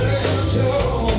Angel.